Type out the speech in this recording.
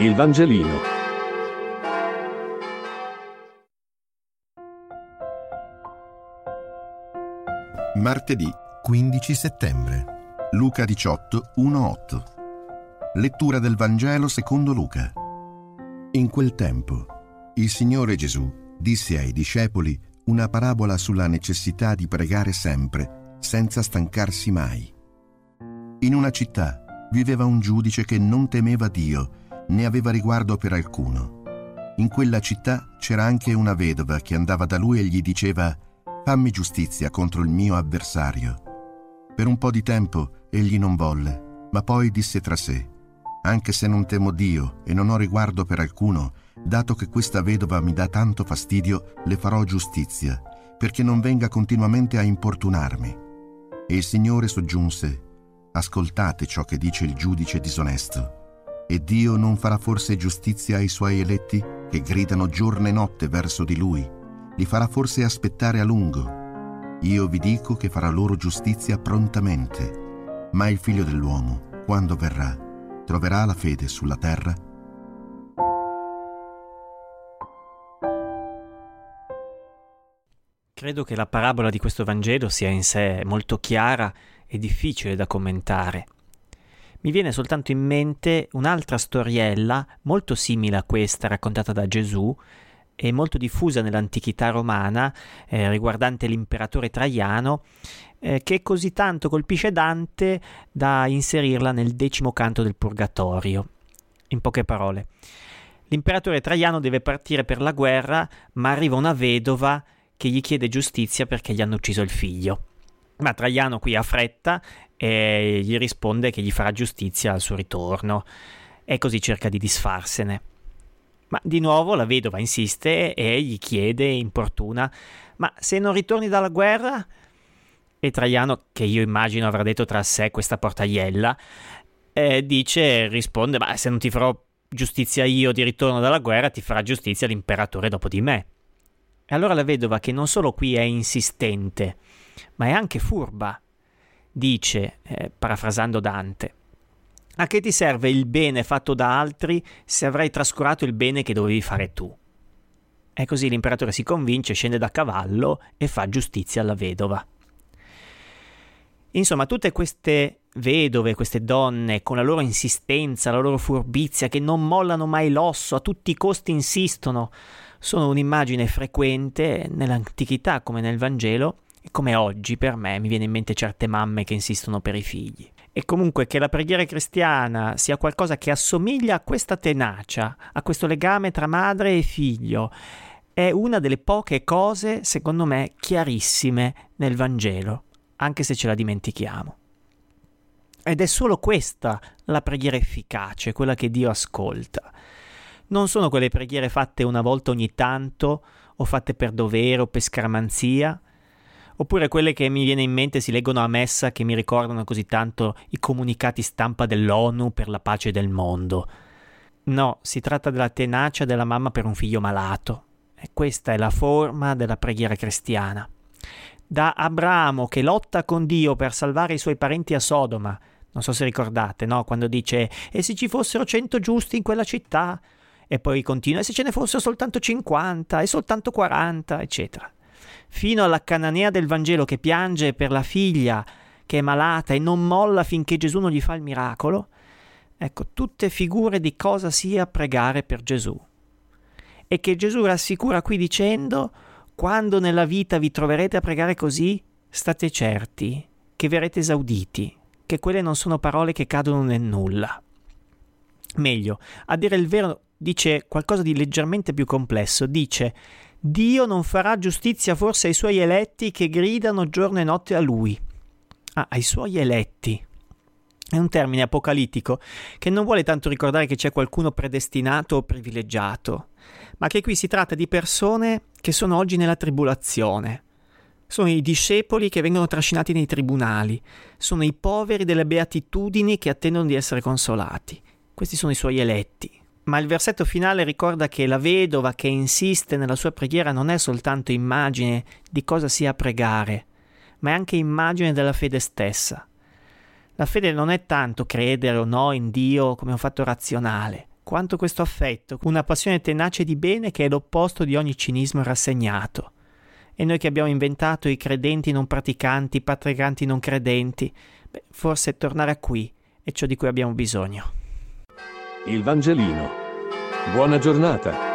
Il Vangelino. Martedì 15 settembre. Luca 18, 1-8. Lettura del Vangelo secondo Luca. In quel tempo, il Signore Gesù disse ai discepoli una parabola sulla necessità di pregare sempre, senza stancarsi mai. In una città viveva un giudice che non temeva Dio né aveva riguardo per alcuno. In quella città c'era anche una vedova che andava da lui e gli diceva Fammi giustizia contro il mio avversario. Per un po' di tempo egli non volle, ma poi disse tra sé Anche se non temo Dio e non ho riguardo per alcuno, dato che questa vedova mi dà tanto fastidio, le farò giustizia, perché non venga continuamente a importunarmi. E il Signore soggiunse Ascoltate ciò che dice il giudice disonesto. E Dio non farà forse giustizia ai suoi eletti che gridano giorno e notte verso di lui? Li farà forse aspettare a lungo? Io vi dico che farà loro giustizia prontamente. Ma il figlio dell'uomo, quando verrà, troverà la fede sulla terra? Credo che la parabola di questo Vangelo sia in sé molto chiara e difficile da commentare mi viene soltanto in mente un'altra storiella molto simile a questa raccontata da Gesù e molto diffusa nell'antichità romana eh, riguardante l'imperatore Traiano eh, che così tanto colpisce Dante da inserirla nel decimo canto del Purgatorio. In poche parole, l'imperatore Traiano deve partire per la guerra, ma arriva una vedova che gli chiede giustizia perché gli hanno ucciso il figlio. Ma Traiano qui ha fretta e gli risponde che gli farà giustizia al suo ritorno e così cerca di disfarsene. Ma di nuovo la vedova insiste e gli chiede, importuna, ma se non ritorni dalla guerra? E Traiano, che io immagino avrà detto tra sé questa portaiella, eh, dice, risponde, ma se non ti farò giustizia io di ritorno dalla guerra, ti farà giustizia l'imperatore dopo di me. E allora la vedova, che non solo qui è insistente, ma è anche furba, dice, eh, parafrasando Dante, a che ti serve il bene fatto da altri se avrai trascurato il bene che dovevi fare tu? E così l'imperatore si convince, scende da cavallo e fa giustizia alla vedova. Insomma, tutte queste vedove, queste donne, con la loro insistenza, la loro furbizia, che non mollano mai l'osso, a tutti i costi insistono, sono un'immagine frequente nell'antichità come nel Vangelo come oggi per me mi viene in mente certe mamme che insistono per i figli. E comunque che la preghiera cristiana sia qualcosa che assomiglia a questa tenacia, a questo legame tra madre e figlio, è una delle poche cose, secondo me, chiarissime nel Vangelo, anche se ce la dimentichiamo. Ed è solo questa la preghiera efficace, quella che Dio ascolta. Non sono quelle preghiere fatte una volta ogni tanto, o fatte per dovere o per scaramanzia, oppure quelle che mi viene in mente si leggono a messa che mi ricordano così tanto i comunicati stampa dell'ONU per la pace del mondo. No, si tratta della tenacia della mamma per un figlio malato. E questa è la forma della preghiera cristiana. Da Abramo che lotta con Dio per salvare i suoi parenti a Sodoma, non so se ricordate, no? Quando dice e se ci fossero cento giusti in quella città? E poi continua e se ce ne fossero soltanto cinquanta e soltanto quaranta, eccetera fino alla cananea del Vangelo che piange per la figlia che è malata e non molla finché Gesù non gli fa il miracolo, ecco, tutte figure di cosa sia pregare per Gesù. E che Gesù rassicura qui dicendo, quando nella vita vi troverete a pregare così, state certi che verrete esauditi, che quelle non sono parole che cadono nel nulla. Meglio, a dire il vero, dice qualcosa di leggermente più complesso, dice Dio non farà giustizia forse ai suoi eletti che gridano giorno e notte a lui. Ah, ai suoi eletti. È un termine apocalittico che non vuole tanto ricordare che c'è qualcuno predestinato o privilegiato, ma che qui si tratta di persone che sono oggi nella tribolazione. Sono i discepoli che vengono trascinati nei tribunali, sono i poveri delle beatitudini che attendono di essere consolati. Questi sono i suoi eletti. Ma il versetto finale ricorda che la vedova che insiste nella sua preghiera non è soltanto immagine di cosa sia pregare, ma è anche immagine della fede stessa. La fede non è tanto credere o no in Dio come un fatto razionale. quanto questo affetto, una passione tenace di bene che è l'opposto di ogni cinismo rassegnato. E noi che abbiamo inventato i credenti non praticanti, i patricanti non credenti, beh, forse tornare a qui è ciò di cui abbiamo bisogno. Il Vangelino. Buona giornata.